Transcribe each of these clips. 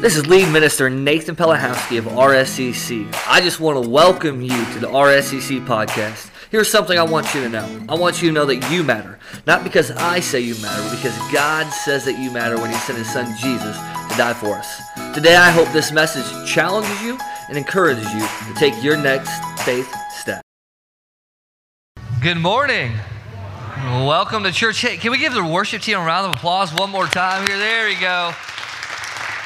This is lead minister Nathan Pelahowski of RSCC. I just want to welcome you to the RSCC podcast. Here's something I want you to know. I want you to know that you matter. Not because I say you matter, but because God says that you matter when He sent His Son Jesus to die for us. Today, I hope this message challenges you and encourages you to take your next faith step. Good morning. Welcome to church. Hey, can we give the worship team a round of applause one more time here? There you go.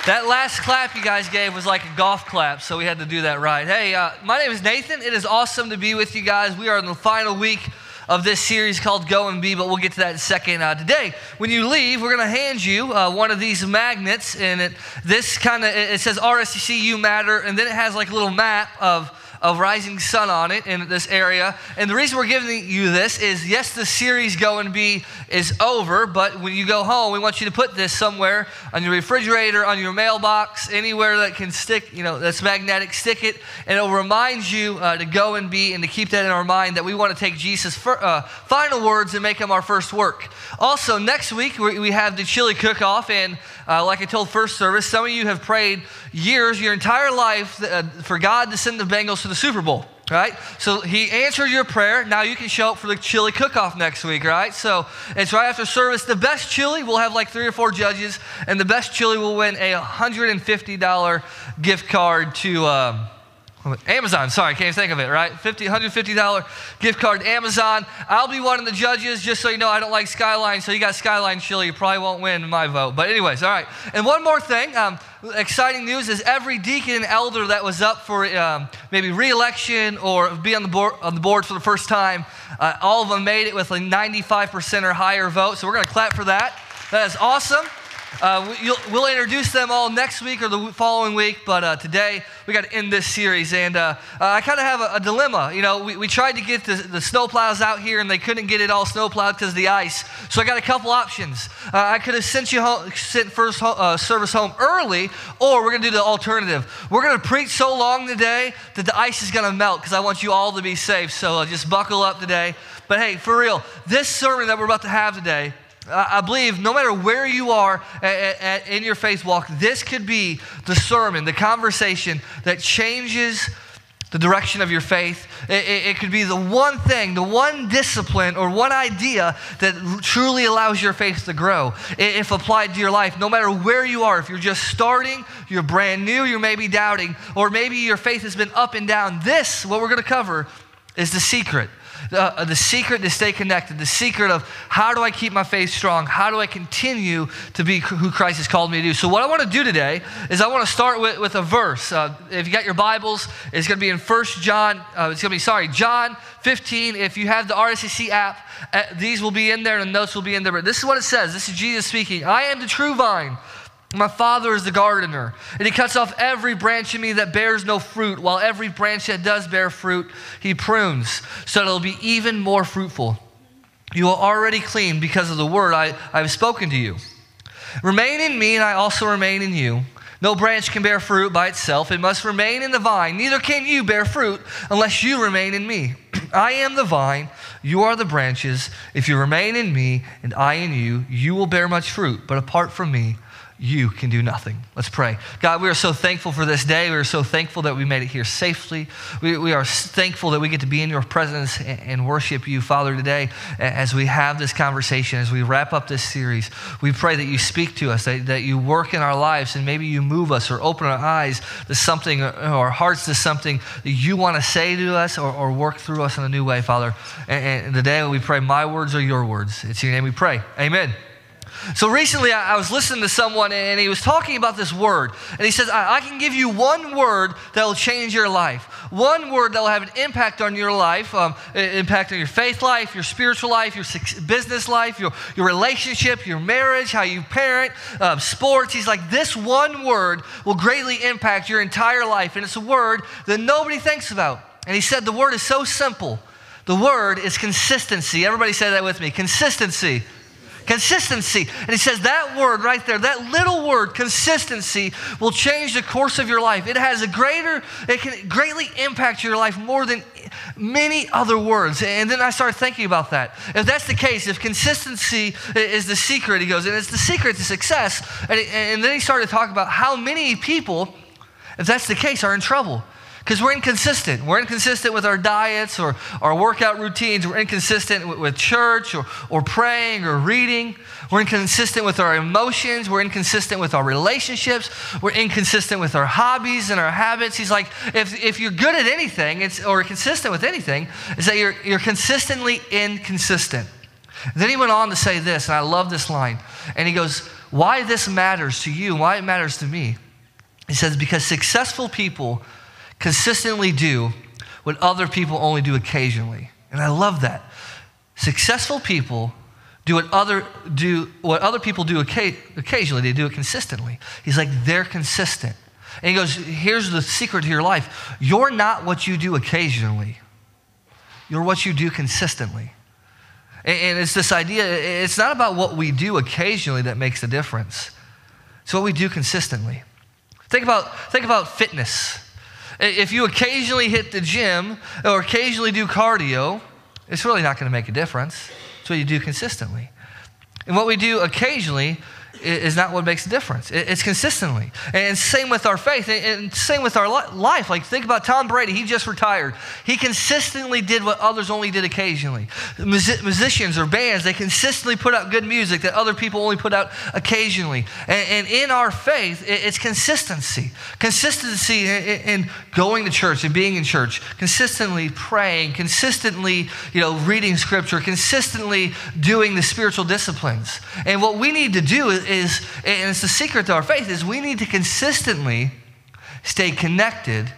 That last clap you guys gave was like a golf clap, so we had to do that right. Hey, uh, my name is Nathan. It is awesome to be with you guys. We are in the final week of this series called Go and Be, but we'll get to that in a second. Uh, today, when you leave, we're going to hand you uh, one of these magnets, and it, this kind of it says RSCC You Matter, and then it has like a little map of of rising sun on it in this area. And the reason we're giving you this is yes, the series Go and Be is over, but when you go home, we want you to put this somewhere on your refrigerator, on your mailbox, anywhere that can stick, you know, that's magnetic, stick it, and it'll remind you uh, to go and be and to keep that in our mind that we want to take Jesus' fir- uh, final words and make them our first work. Also, next week, we, we have the chili cook off, and uh, like I told first service, some of you have prayed years, your entire life, uh, for God to send the Bengals to the Super Bowl. Right? So he answered your prayer. Now you can show up for the chili cook off next week, right? So it's right after service. The best chili, we'll have like three or four judges, and the best chili will win a $150 gift card to. Um, Amazon, sorry, I can't think of it, right? $50, $150 gift card to Amazon. I'll be one of the judges, just so you know, I don't like Skyline, so you got Skyline chili, you probably won't win my vote. But, anyways, all right. And one more thing um, exciting news is every deacon and elder that was up for um, maybe re election or be on the, board, on the board for the first time, uh, all of them made it with a 95% or higher vote. So, we're going to clap for that. That is awesome. Uh, we'll introduce them all next week or the following week, but uh, today we got to end this series. And uh, uh I kind of have a, a, dilemma. You know, we, we tried to get the, the snowplows out here and they couldn't get it all snowplowed because of the ice. So I got a couple options. Uh, I could have sent you home, sent first uh, service home early, or we're going to do the alternative. We're going to preach so long today that the ice is going to melt because I want you all to be safe. So just buckle up today. But hey, for real, this sermon that we're about to have today, I believe no matter where you are at, at, in your faith walk, this could be the sermon, the conversation that changes the direction of your faith. It, it, it, could be the one thing, the one discipline or one idea that truly allows your faith to grow if applied to your life, no matter where you are. If you're just starting, you're brand new, you're maybe doubting, or maybe your faith has been up and down. This, what we're going to cover, is the secret uh, the secret to stay connected, the secret of how do I keep my faith strong? How do I continue to be who Christ has called me to do? So, what I want to do today is I want to start with, with a verse. Uh, if you got your Bibles, it's going to be in First John, uh, it's going to be, sorry, John 15. If you have the RSCC app, uh, these will be in there and the notes will be in there. But this is what it says. This is Jesus speaking. I am the true vine. My Father is the gardener, and He cuts off every branch in me that bears no fruit, while every branch that does bear fruit, He prunes, so that it'll be even more fruitful. You are already clean because of the word I, I have spoken to you. Remain in me, and I also remain in you. No branch can bear fruit by itself, it must remain in the vine. Neither can you bear fruit unless you remain in me. I am the vine, you are the branches. If you remain in me, and I in you, you will bear much fruit, but apart from me, you can do nothing. Let's pray. God, we are so thankful for this day. We are so thankful that we made it here safely. We, we are thankful that we get to be in your presence and, and, worship you, Father, today as we have this conversation, as we wrap up this series. We pray that you speak to us, that, that you work in our lives, and maybe you move us or open our eyes to something, or our hearts to something that you want to say to us or, or work through us in a new way, Father. And, and today we pray, my words are your words. It's your name we pray. Amen. So recently, I, was listening to someone and he was talking about this word. And he says, I, I can give you one word that will change your life. One word that will have an impact on your life, um, impact on your faith life, your spiritual life, your business life, your, your relationship, your marriage, how you parent, um, sports. He's like, this one word will greatly impact your entire life. And it's a word that nobody thinks about. And he said, the word is so simple. The word is consistency. Everybody say that with me consistency. Consistency. And he says that word right there, that little word, consistency, will change the course of your life. It has a greater, it can greatly impact your life more than many other words. And then I started thinking about that. If that's the case, if consistency is the secret, he goes, and it's the secret to success. And, and then he started talking about how many people, if that's the case, are in trouble. Because we're inconsistent. We're inconsistent with our diets or our workout routines. We're inconsistent with, church or, or praying or reading. We're inconsistent with our emotions. We're inconsistent with our relationships. We're inconsistent with our hobbies and our habits. He's like, if, if you're good at anything it's, or consistent with anything, is that you're, you're consistently inconsistent. Then he went on to say this, and I love this line. And he goes, Why this matters to you, why it matters to me. He says, Because successful people consistently do what other people only do occasionally. And I love that. Successful people do what other do what other people do occasionally. They do it consistently. He's like they're consistent. And he goes here's the secret to your life. You're not what you do occasionally. You're what you do consistently. And it's this idea it's not about what we do occasionally that makes the difference. It's what we do consistently. Think about think about fitness if you occasionally hit the gym or occasionally do cardio, it's really not going to make a difference. It's what you do consistently. And what we do occasionally is not what makes a difference. It's consistently. And same with our faith, and same with our life. Like, think about Tom Brady. He just retired. He consistently did what others only did occasionally. Musicians or bands, they consistently put out good music that other people only put out occasionally. And in our faith, it's consistency. Consistency in going to church and being in church, consistently praying, consistently, you know, reading scripture, consistently doing the spiritual disciplines. And what we need to do is is, and it's the secret to our faith, is we need to consistently stay connected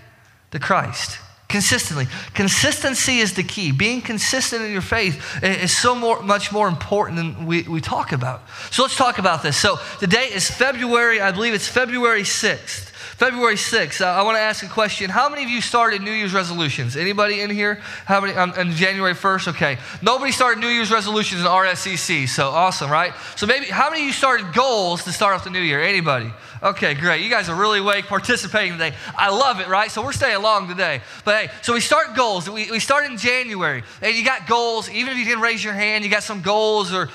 to Christ. Consistently. Consistency is the key. Being consistent in your faith is so more, much more important than we, we talk about. So let's talk about this. So today is February, I believe it's February 6th. February 6th, uh, I want to ask a question. How many of you started New Year's resolutions? Anybody in here? How many? Um, on January 1st? Okay. Nobody started New Year's resolutions in RSCC, so awesome, right? So maybe, how many of you started goals to start off the new year? Anybody? Okay, great. You guys are really awake, participating today. I love it, right? So we're staying long today. But hey, so we start goals. We, we start in January, and you got goals. Even if you didn't raise your hand, you got some goals or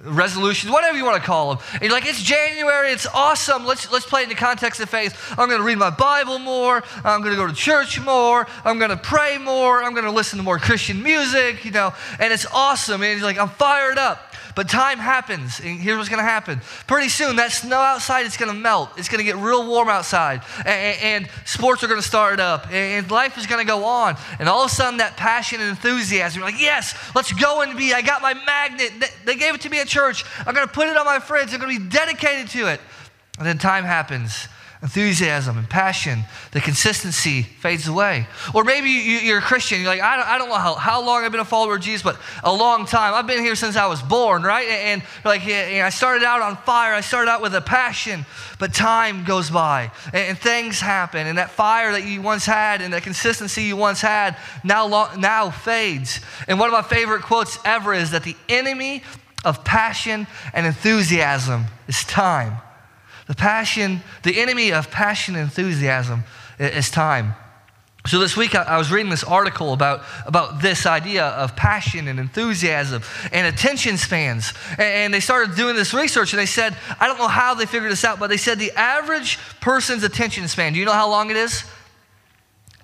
resolutions, whatever you want to call them. And you're like, it's January, it's awesome. Let's, let's play in the context of faith. I'm going to read my Bible more. I'm going to go to church more. I'm going to pray more. I'm going to listen to more Christian music, you know, and it's awesome. And he's like, I'm fired up. But time happens, and here's what's going to happen. Pretty soon, that snow outside is going to melt. It's going to get real warm outside, and, and sports are going to start up, and life is going to go on. And all of a sudden, that passion and enthusiasm, you're like, yes, let's go and be. I got my magnet. They gave it to me at church. I'm going to put it on my fridge. I'm going to be dedicated to it. And then time happens enthusiasm and passion, the consistency fades away. Or maybe you, are a Christian, you're like, I don't, I don't know how, how long I've been a follower of Jesus, but a long time. I've been here since I was born, right? And, like, I started out on fire, I started out with a passion, but time goes by and, and things happen. And that fire that you once had and that consistency you once had now, now fades. And one of my favorite quotes ever is that the enemy of passion and enthusiasm is time. The passion, the enemy of passion and enthusiasm is time. So this week I was reading this article about, about this idea of passion and enthusiasm and attention spans. And they started doing this research and they said, I don't know how they figured this out, but they said the average person's attention span, do you know how long it is?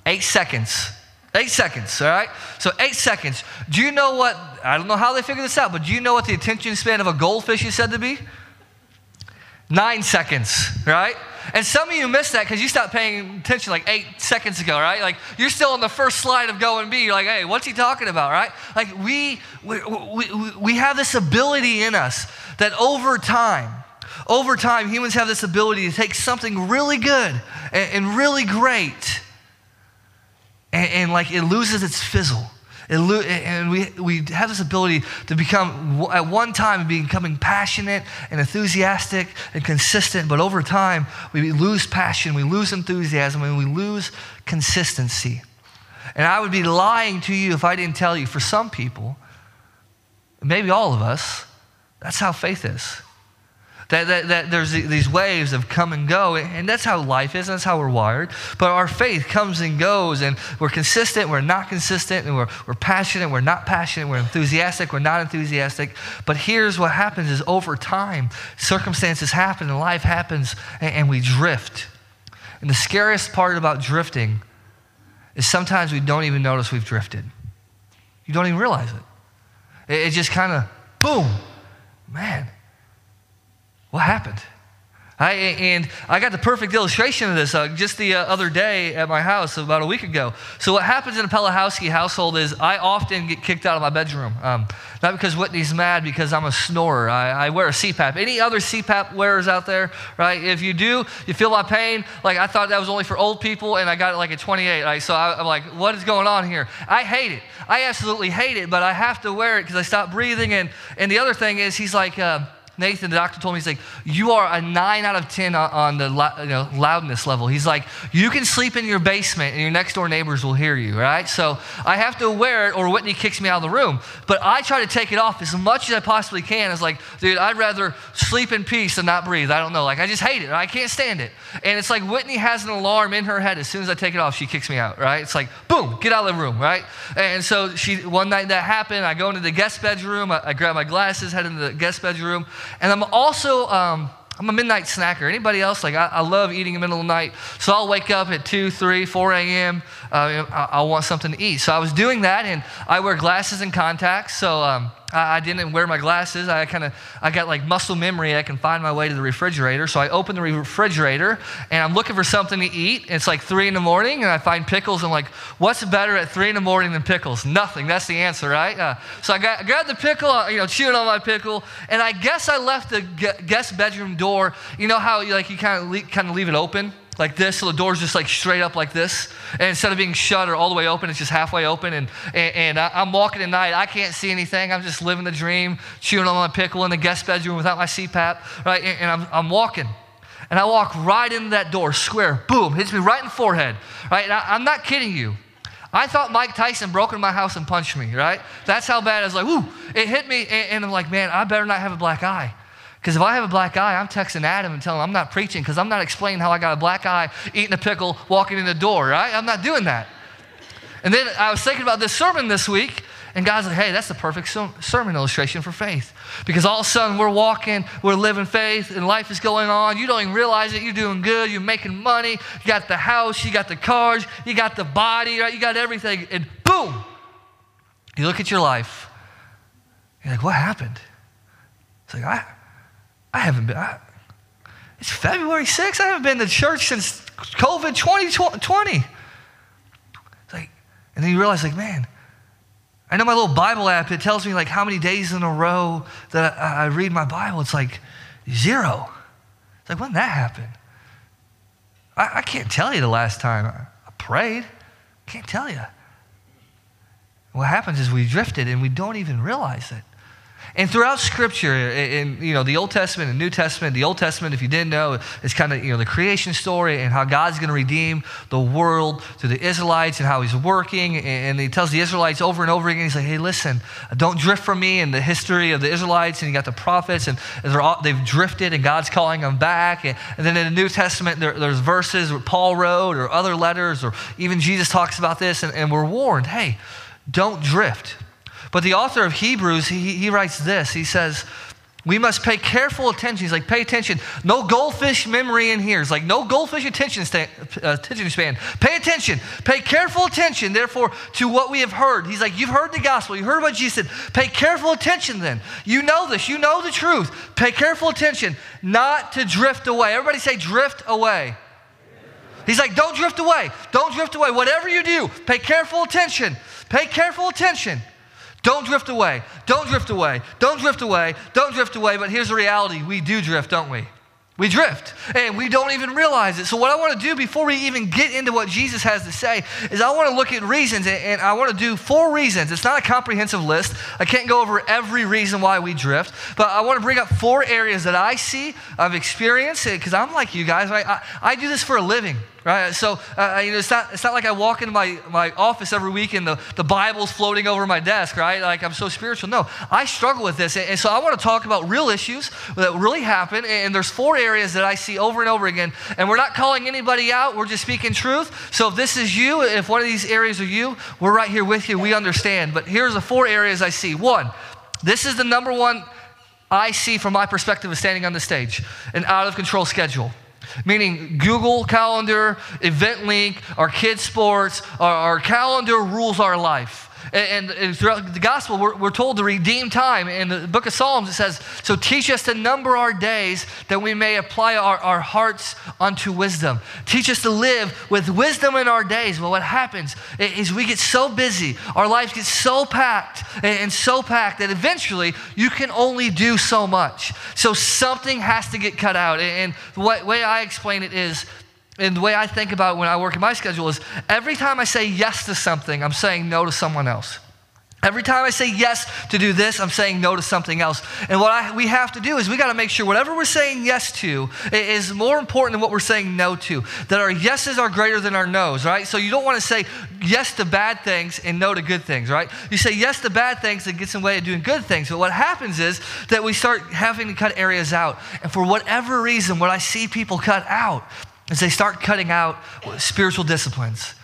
Eight seconds. Eight seconds, all right? So eight seconds. Do you know what, I don't know how they figured this out, but do you know what the attention span of a goldfish is said to be? Nine seconds, right? And some of you missed that because you stopped paying attention like eight seconds ago, right? Like you're still on the first slide of Go and Be. You're like, hey, what's he talking about, right? Like we, we, we, we have this ability in us that over time, over time, humans have this ability to take something really good and, and really great and, and like it loses its fizzle and we, we have this ability to become, at one time, becoming passionate and enthusiastic and consistent, but over time, we lose passion, we lose enthusiasm, and we lose consistency. And I would be lying to you if I didn't tell you, for some people, maybe all of us, That's how faith is. That, that, that there's these waves of come and go, and that's how life is, and that's how we're wired. But our faith comes and goes, and we're consistent, we're not consistent, and we're, we're passionate, we're not passionate, we're enthusiastic, we're not enthusiastic. But here's what happens is over time, circumstances happen, and life happens, and, and we drift. And the scariest part about drifting is sometimes we don't even notice we've drifted. You don't even realize it. It, it just kind of, boom, man, what happened? I, and I got the perfect illustration of this uh, just the uh, other day at my house about a week ago. So, what happens in a Pelahowski household is I often get kicked out of my bedroom. Um, not because Whitney's mad, because I'm a snorer. I, I, wear a CPAP. Any other CPAP wearers out there, right? If you do, you feel my pain. Like, I thought that was only for old people, and I got it like at 28. Right? So, I, I'm like, what is going on here? I hate it. I absolutely hate it, but I have to wear it because I stop breathing. And, and the other thing is, he's like, uh, Nathan, the doctor told me, he's like, you are a nine out of 10 on the you know, loudness level. He's like, you can sleep in your basement and your next door neighbors will hear you, right? So I have to wear it or Whitney kicks me out of the room. But I try to take it off as much as I possibly can. It's like, dude, I'd rather sleep in peace than not breathe. I don't know. Like, I just hate it. I can't stand it. And it's like Whitney has an alarm in her head. As soon as I take it off, she kicks me out, right? It's like, boom, get out of the room, right? And so she, one night that happened, I go into the guest bedroom, I, I grab my glasses, head into the guest bedroom, and I'm also, um, I'm a midnight snacker. Anybody else? Like, I, I, love eating in the middle of the night. So I'll wake up at 2, 3, 4 a.m. Uh, I, I, want something to eat. So I was doing that, and I wear glasses and contacts. So um, I, I didn't wear my glasses. I kind of, I got like muscle memory. I can find my way to the refrigerator. So I open the refrigerator and I'm looking for something to eat. It's like three in the morning and I find pickles. I'm like, what's better at three in the morning than pickles? Nothing. That's the answer, right? Uh, so I got, grabbed the pickle, uh, you know, chewing on my pickle. And I guess I left the guest bedroom door. You know how you like, you kind of, kind of leave it open? Like this, so the door's just like straight up like this. And instead of being shut or all the way open, it's just halfway open. And, and, and I, am walking at night. I can't see anything. I'm just living the dream, chewing on my pickle in the guest bedroom without my CPAP, right? And, and I'm, I'm walking. And I walk right into that door, square, boom, hits me right in the forehead, right? And I, I'm not kidding you. I thought Mike Tyson broke into my house and punched me, right? That's how bad I was like, whoo, it hit me. And, and I'm like, man, I better not have a black eye. Because if I have a black eye, I'm texting Adam and telling him I'm not preaching because I'm not explaining how I got a black eye, eating a pickle, walking in the door, right? I'm not doing that. And then I was thinking about this sermon this week, and God's like, hey, that's the perfect sermon illustration for faith. Because all of a sudden we're walking, we're living faith, and life is going on. You don't even realize it. You're doing good. You're making money. You got the house. You got the cars. You got the body, right? You got everything. And boom, you look at your life. You're like, what happened? It's like, I, I haven't been, I, it's February 6th. I haven't been to church since COVID 2020. It's like, and then you realize, like, man, I know my little Bible app, it tells me like how many days in a row that I, I read my Bible. It's like zero. It's like, when did that happen? I, I can't tell you the last time I, I prayed. Can't tell you. What happens is we drifted and we don't even realize it. And throughout Scripture, in you know the Old Testament and New Testament, the Old Testament, if you didn't know, is kind of you know the creation story and how God's going to redeem the world through the Israelites and how He's working. And He tells the Israelites over and over again, He's like, "Hey, listen, don't drift from me." And the history of the Israelites, and you got the prophets, and all, they've drifted, and God's calling them back. And, and then in the New Testament, there, there's verses where Paul wrote, or other letters, or even Jesus talks about this, and, and we're warned, "Hey, don't drift." But the author of Hebrews, he, he writes this. He says, we must pay careful attention. He's like, pay attention. No goldfish memory in here. It's like, no goldfish attention, uh, attention span. Pay attention. Pay careful attention, therefore, to what we have heard. He's like, you've heard the gospel. You heard what Jesus said. Pay careful attention then. You know this. You know the truth. Pay careful attention, not to drift away. Everybody say, drift away. He's like, don't drift away. Don't drift away. Whatever you do, pay careful attention. Pay careful attention. Don't drift away. Don't drift away. Don't drift away. Don't drift away. But here's the reality we do drift, don't we? We drift and we don't even realize it. So, what I want to do before we even get into what Jesus has to say is I want to look at reasons and I want to do four reasons. It's not a comprehensive list. I can't go over every reason why we drift, but I want to bring up four areas that I see, I've experienced it because I'm like you guys. I, I, I do this for a living right? So, uh, you know, it's not, it's not like I walk into my, my office every week and the, the Bible's floating over my desk, right? Like I'm so spiritual. No, I struggle with this. And, and so I want to talk about real issues that really happen. And there's four areas that I see over and over again. And we're not calling anybody out, we're just speaking truth. So if this is you, if one of these areas are you, we're right here with you. We understand. But here's the four areas I see. One, this is the number one I see from my perspective of standing on the stage an out of control schedule meaning Google Calendar, Event Link, our kids' sports, our, our calendar rules our life. And, and, throughout the gospel, we're, we're, told to redeem time. In the book of Psalms, it says, So teach us to number our days that we may apply our, our hearts unto wisdom. Teach us to live with wisdom in our days. Well, what happens is we get so busy, our lives get so packed and so packed that eventually you can only do so much. So something has to get cut out. And the way I explain it is and the way I think about it when I work in my schedule is every time I say yes to something, I'm saying no to someone else. Every time I say yes to do this, I'm saying no to something else. And what I, we have to do is we got to make sure whatever we're saying yes to is more important than what we're saying no to. That our yeses are greater than our nos, right? So you don't want to say yes to bad things and no to good things, right? You say yes to bad things and gets in the way of doing good things. But what happens is that we start having to cut areas out. And for whatever reason, what I see people cut out as they start cutting out spiritual disciplines.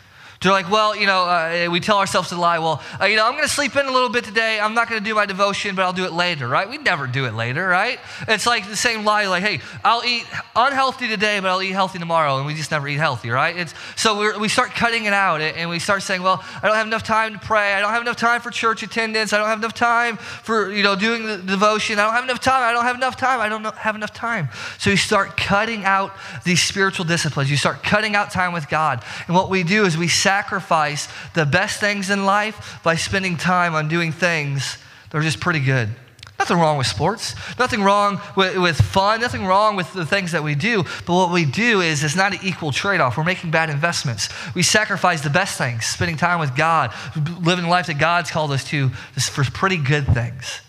They're like, well, you know, uh, we tell ourselves to lie. Well, uh, you know, I'm going to sleep in a little bit today. I'm not going to do my devotion, but I'll do it later, right? We never do it later, right? It's like the same lie, like, hey, I'll eat unhealthy today, but I'll eat healthy tomorrow, and we just never eat healthy, right? It's, so we start cutting it out, and we start saying, well, I don't have enough time to pray. I don't have enough time for church attendance. I don't have enough time for, you know, doing the devotion. I don't have enough time. I don't have enough time. I don't have enough time. So you start cutting out these spiritual disciplines. You start cutting out time with God, and what we do is we sacrifice the best things in life by spending time on doing things that are just pretty good. Nothing wrong with sports, nothing wrong with, with, fun, nothing wrong with the things that we do. But what we do is it's not an equal trade off. We're making bad investments. We sacrifice the best things, spending time with God, living the life that God's called us to for pretty good things.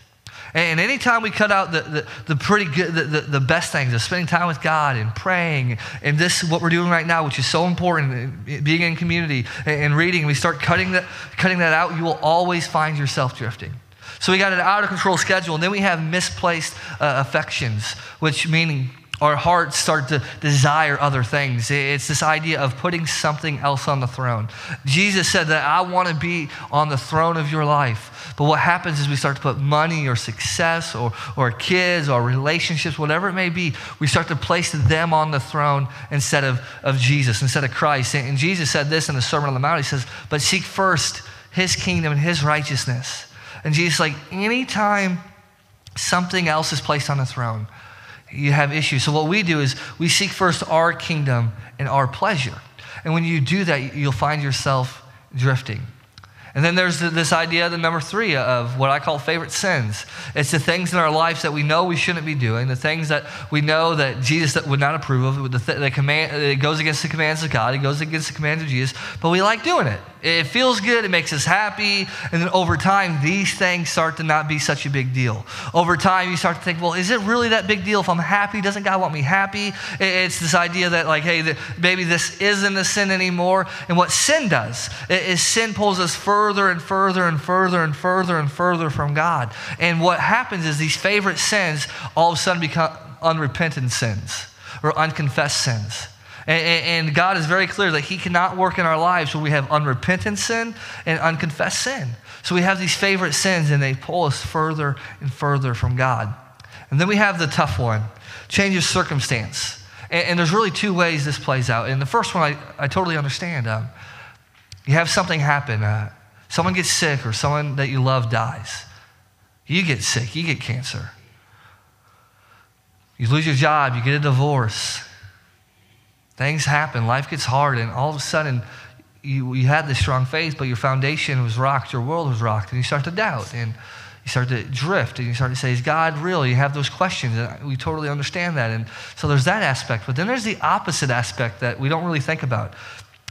And anytime we cut out the, the, the pretty good, the, the, the, best things of spending time with God and praying, and this, what we're doing right now, which is so important, being in community and reading, we start cutting that, cutting that out, you will always find yourself drifting. So we got an out of control schedule, and then we have misplaced uh, affections, which meaning our hearts start to desire other things. It's this idea of putting something else on the throne. Jesus said that I want to be on the throne of your life. But what happens is we start to put money or success or, or kids or relationships, whatever it may be, we start to place them on the throne instead of, of Jesus, instead of Christ. And Jesus said this in the Sermon on the Mount. He says, But seek first his kingdom and his righteousness. And Jesus, like, anytime something else is placed on the throne, you have issues. So, what we do is we seek first our kingdom and our pleasure. And when you do that, you'll find yourself drifting. And then there's this idea, the number three, of what I call favorite sins. It's the things in our lives that we know we shouldn't be doing, the things that we know that Jesus would not approve of. The, th- the command, it goes against the commands of God, it goes against the commands of Jesus, but we like doing it. It feels good, it makes us happy, and then over time, these things start to not be such a big deal. Over time, you start to think, well, is it really that big deal if I'm happy? Doesn't God want me happy? It's this idea that, like, hey, maybe this isn't a sin anymore. And what sin does is sin pulls us further and further and further and further and further from God. And what happens is these favorite sins all of a sudden become unrepentant sins or unconfessed sins. And, and, God is very clear that He cannot work in our lives when we have unrepentant sin and unconfessed sin. So we have these favorite sins, and they pull us further and further from God. And then we have the tough one change of circumstance. And, and there's really two ways this plays out. And the first one I, I totally understand. Um, you have something happen, uh, someone gets sick, or someone that you love dies. You get sick, you get cancer. You lose your job, you get a divorce Things happen, life gets hard, and all of a sudden, you, you had this strong faith, but your foundation was rocked, your world was rocked, and you start to doubt, and you start to drift, and you start to say, Is God real? You have those questions, and we totally understand that. And so there's that aspect, but then there's the opposite aspect that we don't really think about.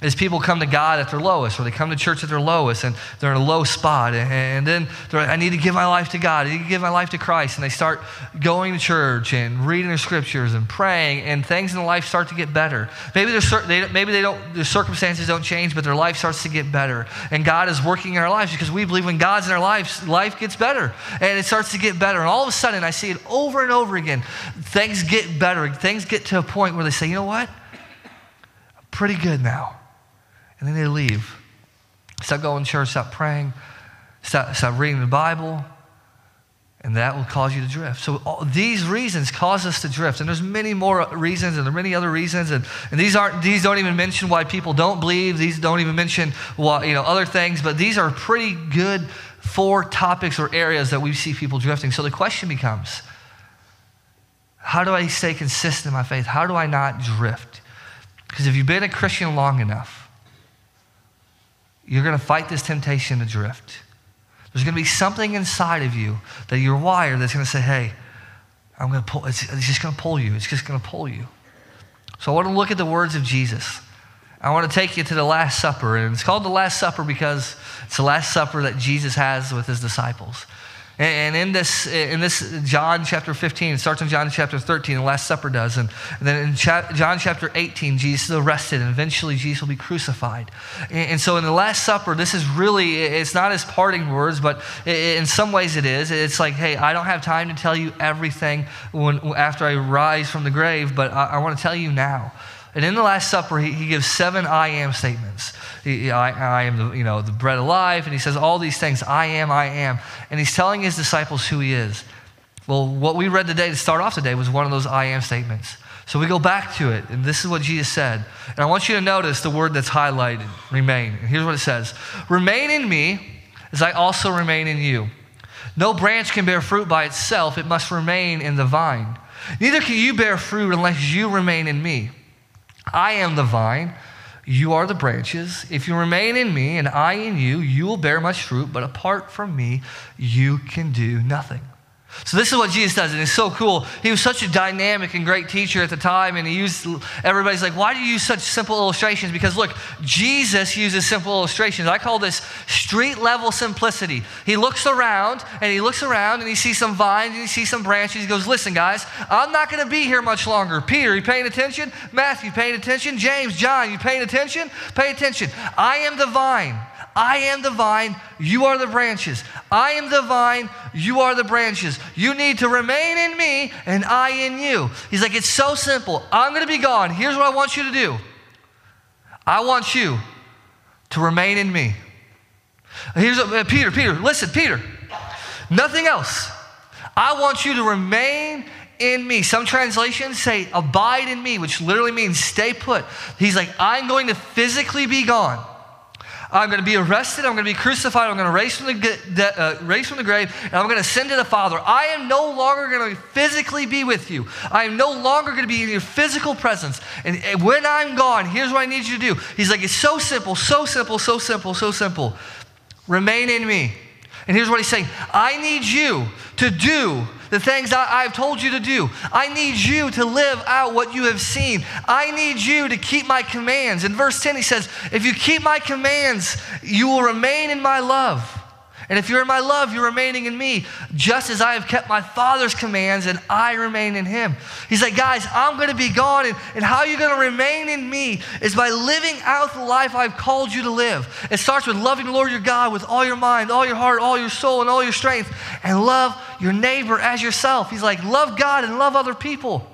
Is people come to God at their lowest, or they come to church at their lowest, and they're in a low spot. And then they're like, I need to give my life to God. I need to give my life to Christ. And they start going to church and reading their scriptures and praying, and things in their life start to get better. Maybe, they, maybe they don't, their circumstances don't change, but their life starts to get better. And God is working in our lives because we believe when God's in our lives, life gets better. And it starts to get better. And all of a sudden, I see it over and over again. Things get better. Things get to a point where they say, you know what? I'm pretty good now and then they leave. Stop going to church, stop praying, stop, stop reading the Bible, and that will cause you to drift. So these reasons cause us to drift, and there's many more reasons, and there are many other reasons, and, and these aren't these don't even mention why people don't believe. These don't even mention why, you know other things, but these are pretty good four topics or areas that we see people drifting. So the question becomes. How do I stay consistent in my faith? How do I not drift? Because if you've been a Christian long enough, you're going to fight this temptation to drift. There's going to be something inside of you that you're wired that's going to say, hey, I'm going to pull, it's, it's just going to pull you. It's just going to pull you. So I want to look at the words of Jesus. I want to take you to the Last Supper. And it's called the Last Supper because it's the Last Supper that Jesus has with his disciples. And in this, in this John chapter 15, it starts in John chapter 13, the Last Supper does. And, then in John chapter 18, Jesus is arrested, and eventually Jesus will be crucified. And, so in the Last Supper, this is really, it's not his parting words, but in some ways it is. It's like, hey, I don't have time to tell you everything when, after I rise from the grave, but I, I want to tell you now. And in the Last Supper, he, he gives seven I am statements. I, I, am the, you know, the bread of life. And he says all these things I am, I am. And he's telling his disciples who he is. Well, what we read today to start off today was one of those I am statements. So we go back to it, and this is what Jesus said. And I want you to notice the word that's highlighted remain. And here's what it says Remain in me as I also remain in you. No branch can bear fruit by itself, it must remain in the vine. Neither can you bear fruit unless you remain in me. I am the vine, you are the branches. If you remain in me and I in you, you will bear much fruit, but apart from me, you can do nothing. So this is what Jesus does, and it's so cool. He was such a dynamic and great teacher at the time, and he used everybody's like, why do you use such simple illustrations? Because look, Jesus uses simple illustrations. I call this street level simplicity. He looks around and he looks around and he sees some vines and he sees some branches. He goes, Listen, guys, I'm not gonna be here much longer. Peter, you paying attention? Matthew, paying attention? James, John, you paying attention? Pay attention. I am the vine. I am the vine, you are the branches. I am the vine, you are the branches. You need to remain in me, and I in you. He's like, it's so simple. I'm going to be gone. Here's what I want you to do I want you to remain in me. Here's uh, Peter, Peter, listen, Peter, nothing else. I want you to remain in me. Some translations say abide in me, which literally means stay put. He's like, I'm going to physically be gone. I'm going to be arrested. I'm going to be crucified. I'm going to raise from the, uh, raise from the grave, and I'm going to send to the Father. I am no longer going to physically be with you. I am no longer going to be in your physical presence. And, and when I'm gone, here's what I need you to do. He's like, it's so simple, so simple, so simple, so simple. Remain in me. And here's what he's saying I need you to do the things I, have told you to do. I need you to live out what you have seen. I need you to keep my commands. In verse 10, he says, If you keep my commands, you will remain in my love. And if you're in my love, you're remaining in me, just as I have kept my Father's commands and I remain in him. He's like, guys, I'm going to be gone. And, and how you're going to remain in me is by living out the life I've called you to live. It starts with loving the Lord your God with all your mind, all your heart, all your soul, and all your strength, and love your neighbor as yourself. He's like, love God and love other people.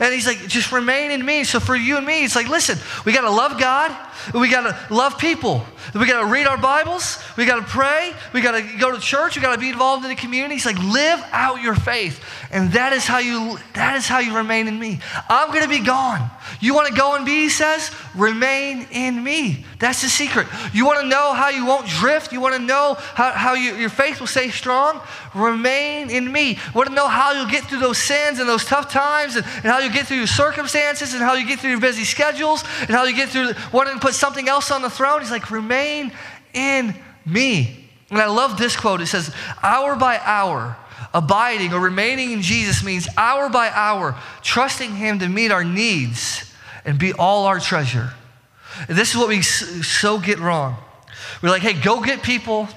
And he's like, just remain in me. So for you and me, it's like, listen, we got to love God. We got to love people. We got to read our Bibles. We got to pray. We got to go to church. We got to be involved in the community. He's like, live out your faith. And that is how you, that is how you remain in me. I'm going to be gone. You want to go and be, he says, remain in me. That's the secret. You want to know how you won't drift? You want to know how, how you, your faith will stay strong? Remain in me. Want to know how you'll get through those sins and those tough times and, and how you get through your circumstances and how you get through your busy schedules and how you get through wanting to put something else on the throne? He's like, remain in me. And I love this quote. It says, hour by hour, abiding or remaining in Jesus means hour by hour, trusting Him to meet our needs and be all our treasure. This is what we so get wrong. We're like, hey, go get people,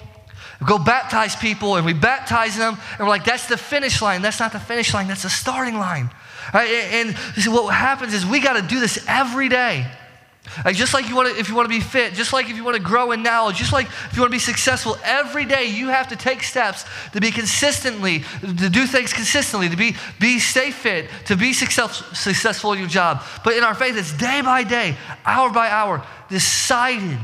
go baptize people, and we baptize them, and we're like, that's the finish line. That's not the finish line, that's the starting line. Right? And what happens is we got to do this every day. Like just like you want to, if you want to be fit, just like if you want to grow in knowledge, just like if you want to be successful, every day you have to take steps to be consistently, to do things consistently, to be, be stay fit, to be success, successful in your job. But in our faith, it's day by day, hour by hour, deciding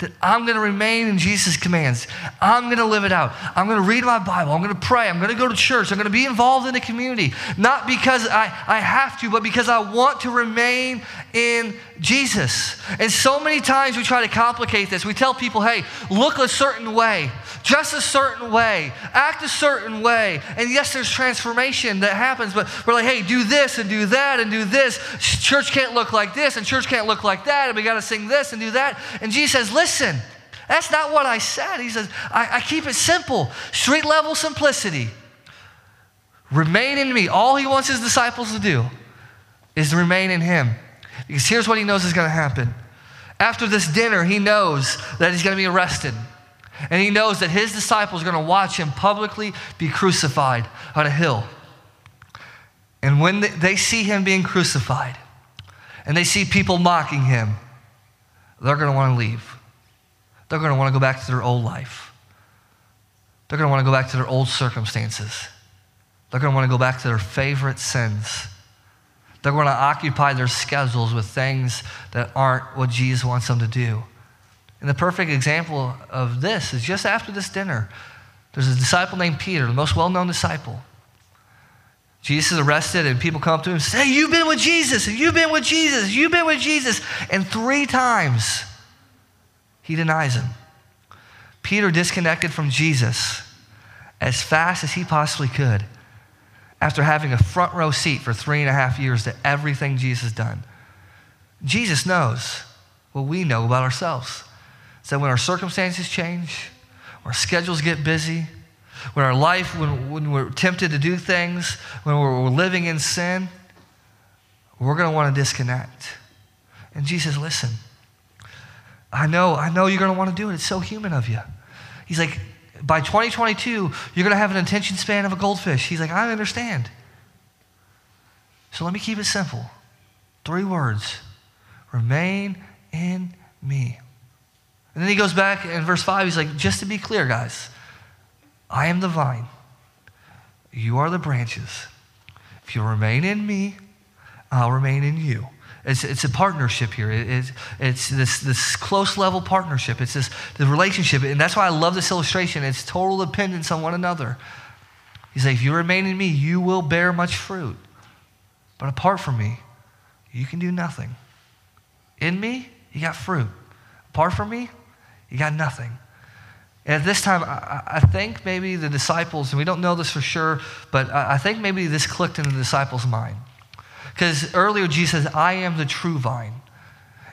that I'm going to remain in Jesus' commands. I'm going to live it out. I'm going to read my Bible. I'm going to pray. I'm going to go to church. I'm going to be involved in the community. Not because I, I have to, but because I want to remain in Jesus. And so many times we try to complicate this. We tell people, hey, look a certain way, dress a certain way, act a certain way. And yes, there's transformation that happens, but we're like, hey, do this and do that and do this. Church can't look like this and church can't look like that. And we got to sing this and do that. And Jesus says, listen, that's not what I said. He says, I, I keep it simple, street level simplicity. Remain in me. All he wants his disciples to do is to remain in him. Because here's what he knows is going to happen. After this dinner, he knows that he's going to be arrested. And he knows that his disciples are going to watch him publicly be crucified on a hill. And when they see him being crucified and they see people mocking him, they're going to want to leave. They're going to want to go back to their old life. They're going to want to go back to their old circumstances. They're going to want to go back to their favorite sins. They're going to occupy their schedules with things that aren't what Jesus wants them to do. And the perfect example of this is just after this dinner, there's a disciple named Peter, the most well known disciple. Jesus is arrested, and people come up to him and say, You've been with Jesus, you've been with Jesus, you've been with Jesus. And three times he denies him. Peter disconnected from Jesus as fast as he possibly could after having a front row seat for three and a half years to everything Jesus done. Jesus knows what we know about ourselves. So when our circumstances change, our schedules get busy, when our life, when, when we're tempted to do things, when we're, we're living in sin, we're going to want to disconnect. And Jesus, listen, I know, I know you're going to want to do it. It's so human of you. He's like, by 2022, you're going to have an attention span of a goldfish. He's like, I understand. So let me keep it simple. Three words remain in me. And then he goes back in verse 5, he's like, just to be clear, guys, I am the vine, you are the branches. If you remain in me, I'll remain in you. It's, it's a partnership here. It, it's, it's this, this close level partnership. It's this the relationship. And that's why I love this illustration. It's total dependence on one another. He's like, if you remain in me, you will bear much fruit. But apart from me, you can do nothing. In me, you got fruit. Apart from me, you got nothing. And at this time, I, I, think maybe the disciples, and we don't know this for sure, but I, I think maybe this clicked in the disciples' mind. Because earlier Jesus says, I am the true vine.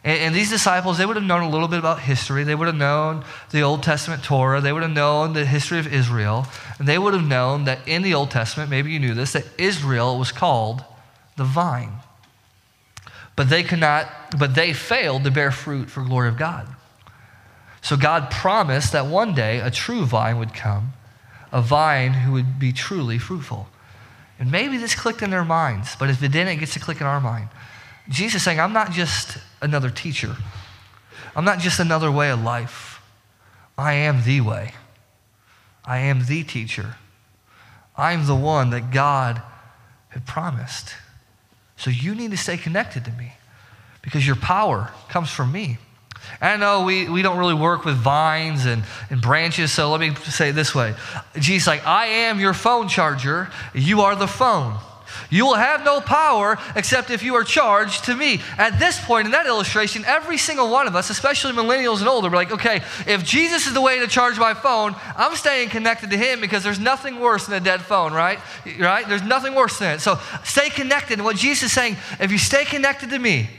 And, and, these disciples, they would have known a little bit about history. They would have known the Old Testament Torah. They would have known the history of Israel. And they would have known that in the Old Testament, maybe you knew this, that Israel was called the vine. But they could not, but they failed to bear fruit for glory of God. So God promised that one day a true vine would come, a vine who would be truly fruitful. And maybe this clicked in their minds, but if it didn't, it gets to click in our mind. Jesus saying, I'm not just another teacher. I'm not just another way of life. I am the way. I am the teacher. I'm the one that God had promised. So you need to stay connected to me because your power comes from me. I know we, we don't really work with vines and, and branches, so let me say it this way. Jesus like, I am your phone charger, you are the phone. You will have no power except if you are charged to me. At this point in that illustration, every single one of us, especially millennials and older, we're like, okay, if Jesus is the way to charge my phone, I'm staying connected to him because there's nothing worse than a dead phone, right? Right? There's nothing worse than it. So stay connected. And what Jesus is saying, if you stay connected to me,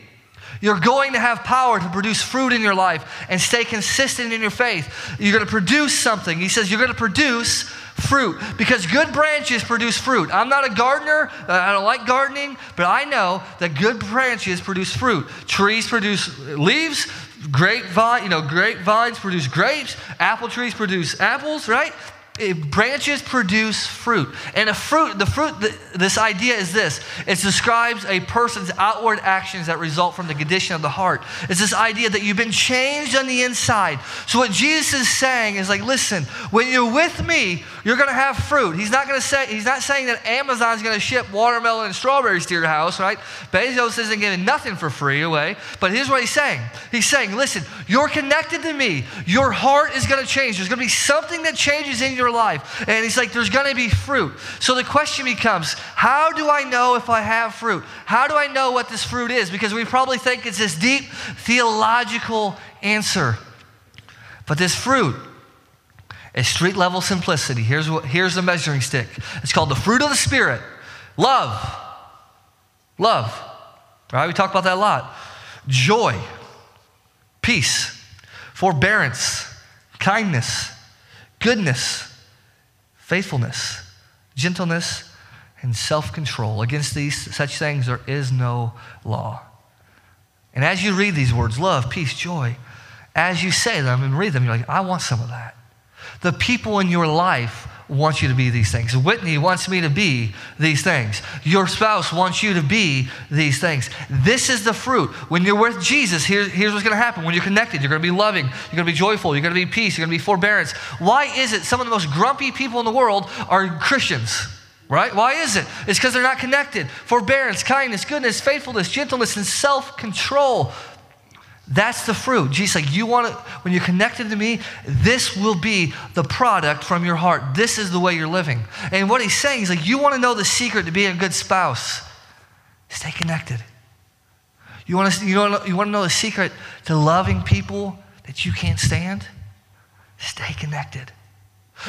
you're going to have power to produce fruit in your life and stay consistent in your faith. You're going to produce something. He says you're going to produce fruit because good branches produce fruit. I'm not a gardener, I don't like gardening, but I know that good branches produce fruit. Trees produce leaves, grapevine, you know, grapevines produce grapes, apple trees produce apples, right? It, branches produce fruit. And a fruit, the fruit, the, this idea is this it describes a person's outward actions that result from the condition of the heart. It's this idea that you've been changed on the inside. So, what Jesus is saying is like, listen, when you're with me, you're going to have fruit. He's not going to say, he's not saying that Amazon's going to ship watermelon and strawberries to your house, right? Bezos isn't giving nothing for free away. But here's what he's saying He's saying, listen, you're connected to me. Your heart is going to change. There's going to be something that changes in your life. And he's like, there's going to be fruit. So the question becomes, how do I know if I have fruit? How do I know what this fruit is? Because we probably think it's this deep theological answer. But this fruit is street level simplicity. Here's, what, here's the measuring stick it's called the fruit of the Spirit love. Love. Right? We talk about that a lot. Joy, peace, forbearance, kindness, goodness faithfulness, gentleness, and self control. Against these such things there is no law. And as you read these words, love, peace, joy, as you say them and read them, you're like, I want some of that. The people in your life wants you to be these things. Whitney wants me to be these things. Your spouse wants you to be these things. This is the fruit. When you're with Jesus, here, here's what's going to happen. When you're connected, you're going to be loving, you're going to be joyful, you're going to be peace, you're going to be forbearance. Why is it some of the most grumpy people in the world are Christians? Right? Why is it? It's because they're not connected. Forbearance, kindness, goodness, faithfulness, gentleness, and self control. That's the fruit. Jesus, like you want to, when you're connected to me, this will be the product from your heart. This is the way you're living. And what he's saying is like, you want to know the secret to being a good spouse. Stay connected. You want to, you, know, you want to know the secret to loving people that you can't stand? Stay connected.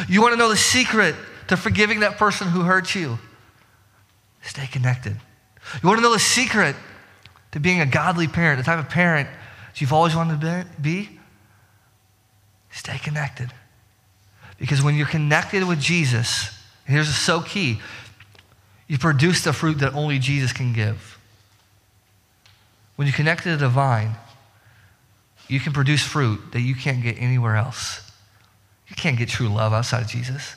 You want to know the secret to forgiving that person who hurt you? Stay connected. You want to know the secret to being a godly parent, the type of parent you've always wanted to be, stay connected. Because when you're connected with Jesus, here's the so key you produce the fruit that only Jesus can give. When you connect to the divine, you can produce fruit that you can't get anywhere else. You can't get true love outside of Jesus.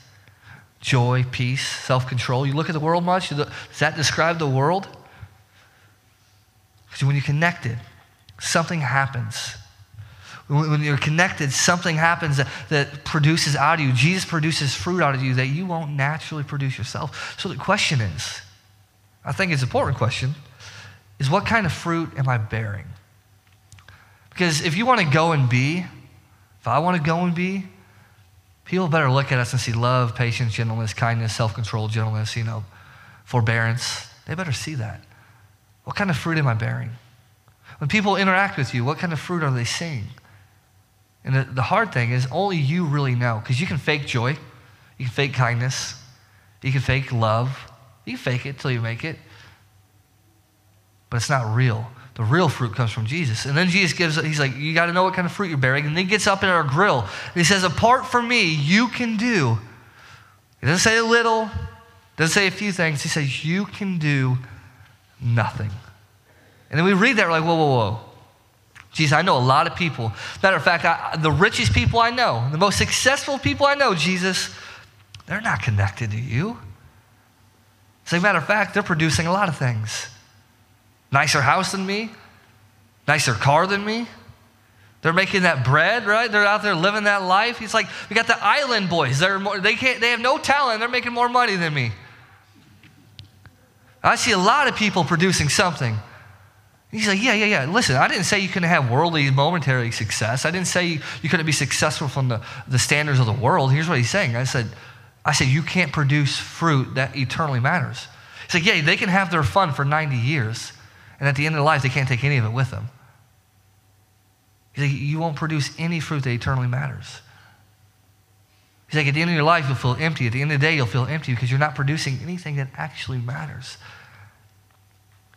Joy, peace, self control. You look at the world much, does that describe the world? Because when you're connected, something happens. When you're connected, something happens that, that produces out of you. Jesus produces fruit out of you that you won't naturally produce yourself. So the question is I think it's an important question is what kind of fruit am I bearing? Because if you want to go and be, if I want to go and be, people better look at us and see love, patience, gentleness, kindness, self control, gentleness, you know, forbearance. They better see that. What kind of fruit am I bearing? When people interact with you, what kind of fruit are they seeing? And the, hard thing is only you really know because you can fake joy, you can fake kindness, you can fake love, you can fake it till you make it, but it's not real. The real fruit comes from Jesus. And then Jesus gives, he's like, you got to know what kind of fruit you're bearing. And then he gets up in our grill. And he says, apart from me, you can do. He doesn't say a little, doesn't say a few things. He says, you can do nothing. And then we read that, we're like, whoa, whoa, whoa. Jesus, I know a lot of people. Matter of fact, I, the richest people I know, the most successful people I know, Jesus, they're not connected to you. As a matter of fact, they're producing a lot of things. Nicer house than me, nicer car than me. They're making that bread, right? They're out there living that life. He's like, we got the island boys. They're more, they, can't, they have no talent. They're making more money than me. I see a lot of people producing something. He's like, yeah, yeah, yeah. Listen, I didn't say you couldn't have worldly, momentary success. I didn't say you, couldn't be successful from the, the standards of the world. Here's what he's saying. I said, I said, you can't produce fruit that eternally matters. He's like, yeah, they can have their fun for 90 years, and at the end of their life, they can't take any of it with them. He's like, you won't produce any fruit that eternally matters. He's like, at the end of your life, you'll feel empty. At the end of the day, you'll feel empty because you're not producing anything that actually matters.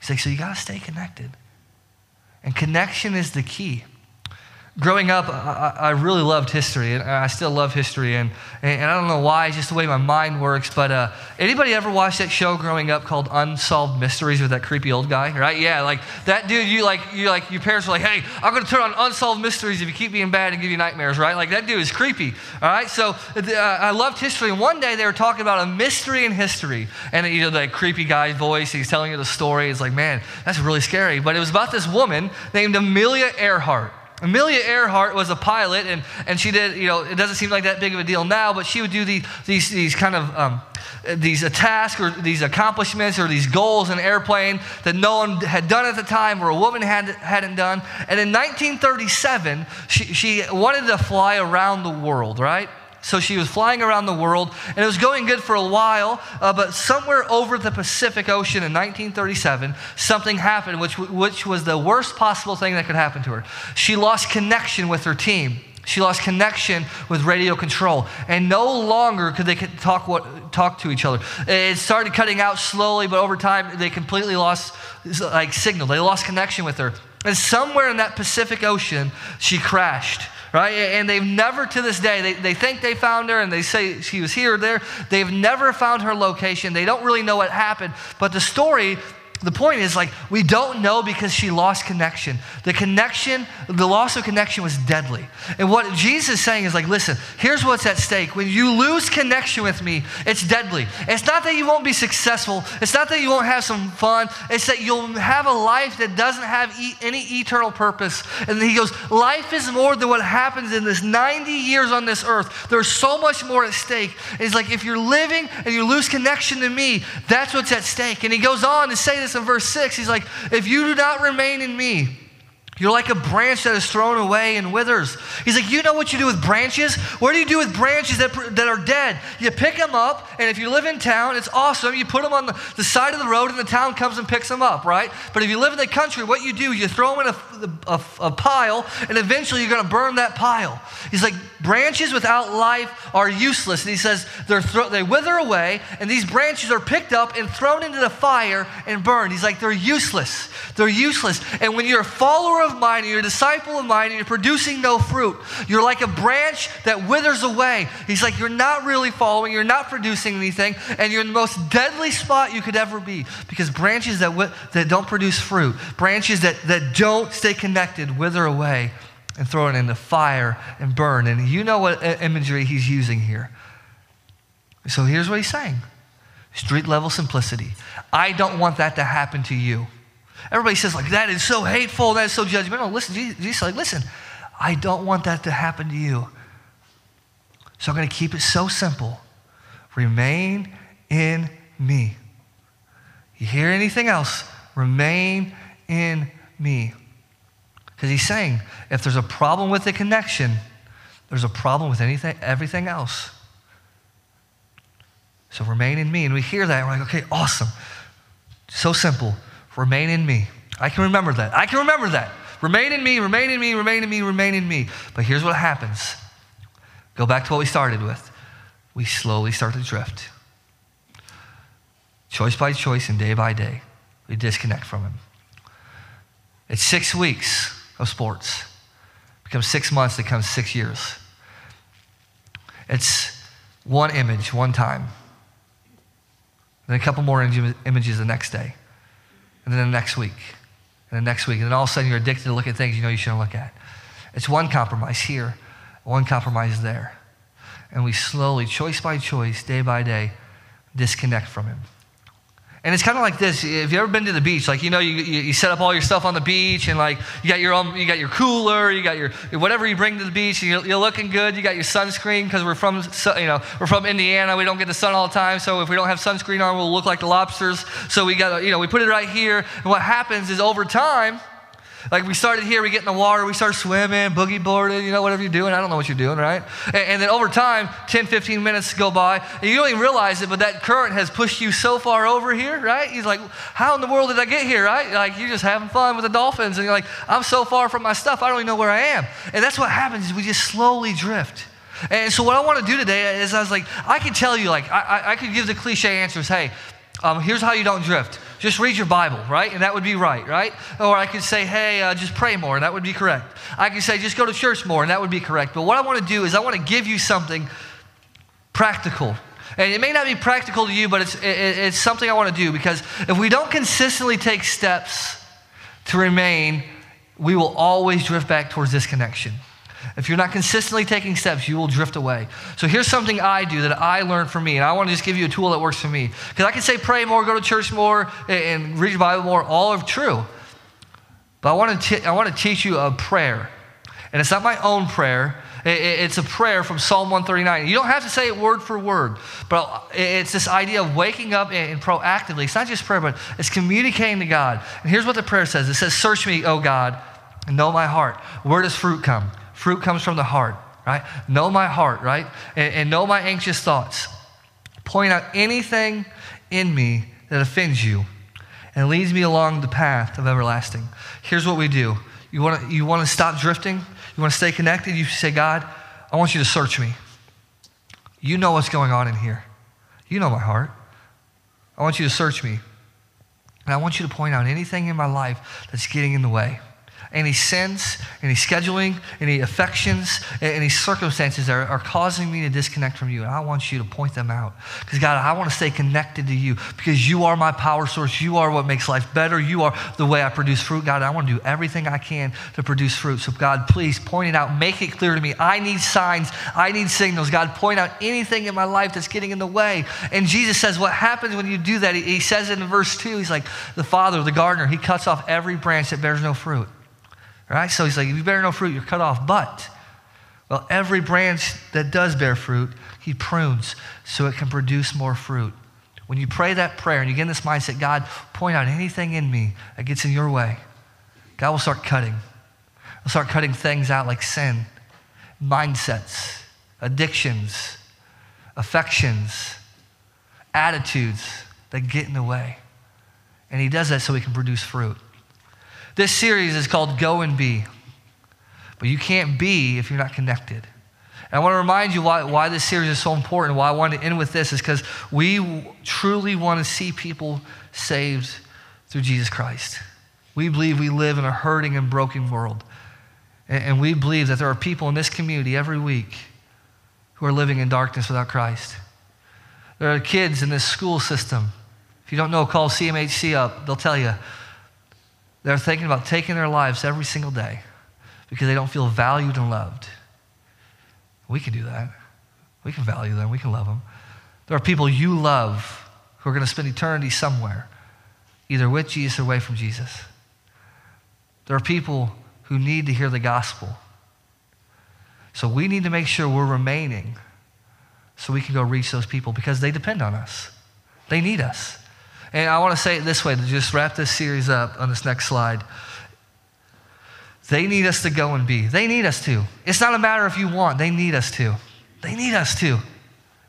He's like, so you got to stay connected. And connection is the key. Growing up, I, really loved history, and I still love history, and, and I don't know why, it's just the way my mind works. But uh, anybody ever watched that show growing up called Unsolved Mysteries with that creepy old guy, right? Yeah, like that dude. You like you like your parents were like, "Hey, I'm to turn on Unsolved Mysteries if you keep being bad and give you nightmares," right? Like that dude is creepy. All right, so uh, I loved history, and one day they were talking about a mystery in history, and you know the creepy guy's voice, he's telling you the story. It's like, man, that's really scary. But it was about this woman named Amelia Earhart. Amelia Earhart was a pilot, and, and she did, you know, it doesn't seem like that big of a deal now, but she would do these, these, these kind of um, these tasks or these accomplishments or these goals in an airplane that no one had done at the time or a woman had, hadn't done. And in 1937, she, she wanted to fly around the world, right? So she was flying around the world, and it was going good for a while. Uh, but somewhere over the Pacific Ocean in 1937, something happened, which, which was the worst possible thing that could happen to her. She lost connection with her team. She lost connection with radio control, and no longer could they talk, what, talk to each other. It started cutting out slowly, but over time they completely lost like signal. They lost connection with her. And somewhere in that Pacific Ocean, she crashed right? And they've never, to this day, they, they think they found her and they say she was here or there. They've never found her location. They don't really know what happened. But the story the point is like we don't know because she lost connection. The connection the loss of connection was deadly. And what jesus is saying is like listen here's what's at stake. When you lose connection with me it's deadly. It's not that you won't be successful. It's not that you won't have some fun. It's that you'll have a life that doesn't have e- any eternal purpose. And he goes life is more than what happens in this 90 years on this earth. There's so much more at stake. He's like if you're living and you lose connection to me that's what's at stake. And he goes on to say this in verse 6. He's like, If you do not remain in me, you're like a branch that is thrown away and withers. He's like, You know what you do with branches? What do you do with branches that, that are dead? You pick them up, and if you live in town, it's awesome. You put them on the, the side of the road, and the town comes and picks them up, right? But if you live in the country, what you do, you throw them in a, a, a pile, and eventually you're going to burn that pile. He's like, Branches without life are useless. And he says, they're thro- they wither away, and these branches are picked up and thrown into the fire and burned. He's like, They're useless. They're useless. And when you're a follower of mine, and you're a disciple of mine, and you're producing no fruit, you're like a branch that withers away. He's like, You're not really following, you're not producing anything, and you're in the most deadly spot you could ever be. Because branches that, that don't produce fruit, branches that, that don't stay connected, wither away and throw it in the fire and burn. And you know what imagery he's using here. So here's what he's saying street level simplicity. I don't want that to happen to you. Everybody says, like, that is so hateful, that is so judgmental. Listen, Jesus like, listen, I don't want that to happen to you. So I'm going to keep it so simple. Remain in me. You hear anything else? Remain in me. Because he's saying if there's a problem with the connection, there's a problem with anything, everything else. So remain in me. And we hear that, and we're like, okay, awesome. So simple. Remain in me. I can remember that. I can remember that. Remain in me, remain in me, remain in me, remain in me. But here's what happens go back to what we started with. We slowly start to drift. Choice by choice and day by day, we disconnect from Him. It's six weeks of sports. Becomes six months, it becomes six years. It's one image, one time. Then a couple more images the next day. And then the next week. And the next week. And then all of a sudden you're addicted to look at things you know you shouldn't look at. It's one compromise here, one compromise there. And we slowly, choice by choice, day by day, disconnect from Him. And it's kind of like this. If you ever been to the beach, like you know, you, you, set up all your stuff on the beach, and like you got your own, you got your cooler, you got your whatever you bring to the beach, you're, you're looking good. You got your sunscreen because we're from, you know, we're from Indiana. We don't get the sun all the time, so if we don't have sunscreen on, we'll look like the lobsters. So we got, you know, we put it right here. And what happens is over time, like we started here, we get in the water, we start swimming, boogie boarding, you know, whatever you're doing. I don't know what you're doing, right? And, and, then over time, 10, 15 minutes go by, and you don't even realize it, but that current has pushed you so far over here, right? He's like, how in the world did I get here, right? Like you're just having fun with the dolphins, and you're like, I'm so far from my stuff, I don't even know where I am. And that's what happens is we just slowly drift. And so what I want to do today is I was like, I can tell you, like, I, I, I could give the cliche answers, hey, Um, here's how you don't drift. Just read your Bible, right? And that would be right, right? Or I could say, hey, uh, just pray more, and that would be correct. I could say, just go to church more, and that would be correct. But what I want to do is I want to give you something practical. And it may not be practical to you, but it's, it, it's something I want to do because if we don't consistently take steps to remain, we will always drift back towards disconnection. If you're not consistently taking steps, you will drift away. So here's something I do that I learned from me, and I want to just give you a tool that works for me. Because I can say pray more, go to church more, and read the Bible more, all are true. But I want to, t- I want to teach you a prayer. And it's not my own prayer, it's a prayer from Psalm 139. You don't have to say it word for word, but it's this idea of waking up and proactively. It's not just prayer, but it's communicating to God. And here's what the prayer says it says, Search me, O God, and know my heart. Where does fruit come? Fruit comes from the heart, right? Know my heart, right? And, and know my anxious thoughts. Point out anything in me that offends you and leads me along the path of everlasting. Here's what we do. You want to you want to stop drifting? You want to stay connected? You say, God, I want you to search me. You know what's going on in here. You know my heart. I want you to search me. And I want you to point out anything in my life that's getting in the way any sins, any scheduling, any affections, any circumstances that are, are, causing me to disconnect from you. And I want you to point them out. Because, God, I want to stay connected to you because you are my power source. You are what makes life better. You are the way I produce fruit. God, I want to do everything I can to produce fruit. So, God, please point it out. Make it clear to me. I need signs. I need signals. God, point out anything in my life that's getting in the way. And Jesus says, What happens when you do that? He, says in verse 2. He's like, The Father, the gardener, he cuts off every branch that bears no fruit. Right? So he's like, if you bear no fruit, you're cut off. But, well, every branch that does bear fruit, he prunes so it can produce more fruit. When you pray that prayer and you get in this mindset, God, point out anything in me that gets in your way, God will start cutting. He'll start cutting things out like sin, mindsets, addictions, affections, attitudes that get in the way. And he does that so he can produce fruit. This series is called Go and Be. But you can't be if you're not connected. And I want to remind you why, why this series is so important, why I want to end with this is because we truly want to see people saved through Jesus Christ. We believe we live in a hurting and broken world. And, and we believe that there are people in this community every week who are living in darkness without Christ. There are kids in this school system. If you don't know, call CMHC up. They'll tell you they're thinking about taking their lives every single day because they don't feel valued and loved. We can do that. We can value them, we can love them. There are people you love who are going to spend eternity somewhere, either with Jesus or away from Jesus. There are people who need to hear the gospel. So we need to make sure we're remaining so we can go reach those people because they depend on us. They need us. And I want to say it this way to just wrap this series up on this next slide. They need us to go and be. They need us to. It's not a matter if you want, they need us to. They need us to.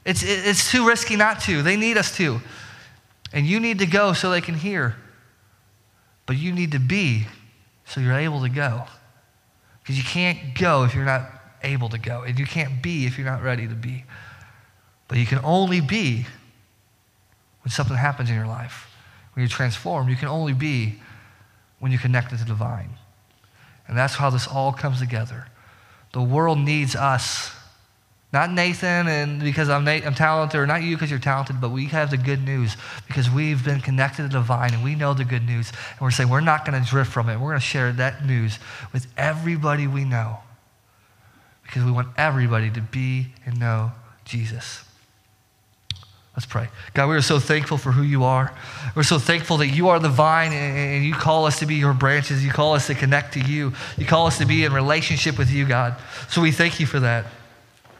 It's, it's too risky not to. They need us to. And you need to go so they can hear. But you need to be so you're able to go. Because you can't go if you're not able to go. And you can't be if you're not ready to be. But you can only be when something happens in your life, when you're transformed, you can only be when you're connected to the divine. And that's how this all comes together. The world needs us. Not Nathan and because I'm, I'm talented, or not you because you're talented, but we have the good news because we've been connected to the divine and we know the good news. And we're saying we're not going to drift from it. We're going to share that news with everybody we know because we want everybody to be and know Jesus. Let's pray. God, we are so thankful for who you are. We're so thankful that you are the vine and you call us to be your branches. You call us to connect to you. You call us to be in relationship with you, God. So we thank you for that.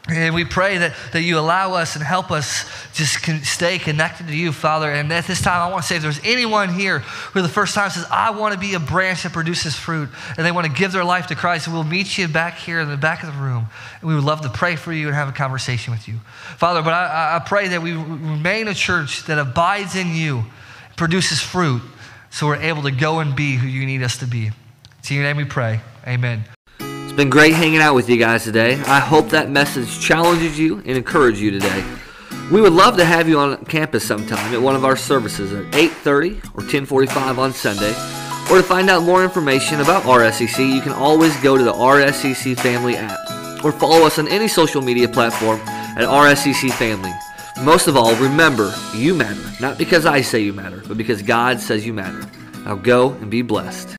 And we pray that, that you allow us and help us just con- stay connected to you, Father. And at this time, I want to say if there's anyone here who the first time says, I want to be a branch that produces fruit, and they want to give their life to Christ, we'll meet you back here in the back of the room. And we would love to pray for you and have a conversation with you. Father, but I, I pray that we remain a church that abides in you, produces fruit, so we're able to go and be who you need us to be. In your name we pray. Amen been great hanging out with you guys today. I hope that message challenges you and encourages you today. We would love to have you on campus sometime at one of our services at 8:30 or 10:45 on Sunday. Or to find out more information about RSCC, you can always go to the RSCC Family app or follow us on any social media platform at RSCC Family. Most of all, remember, you matter, not because I say you matter, but because God says you matter. Now go and be blessed.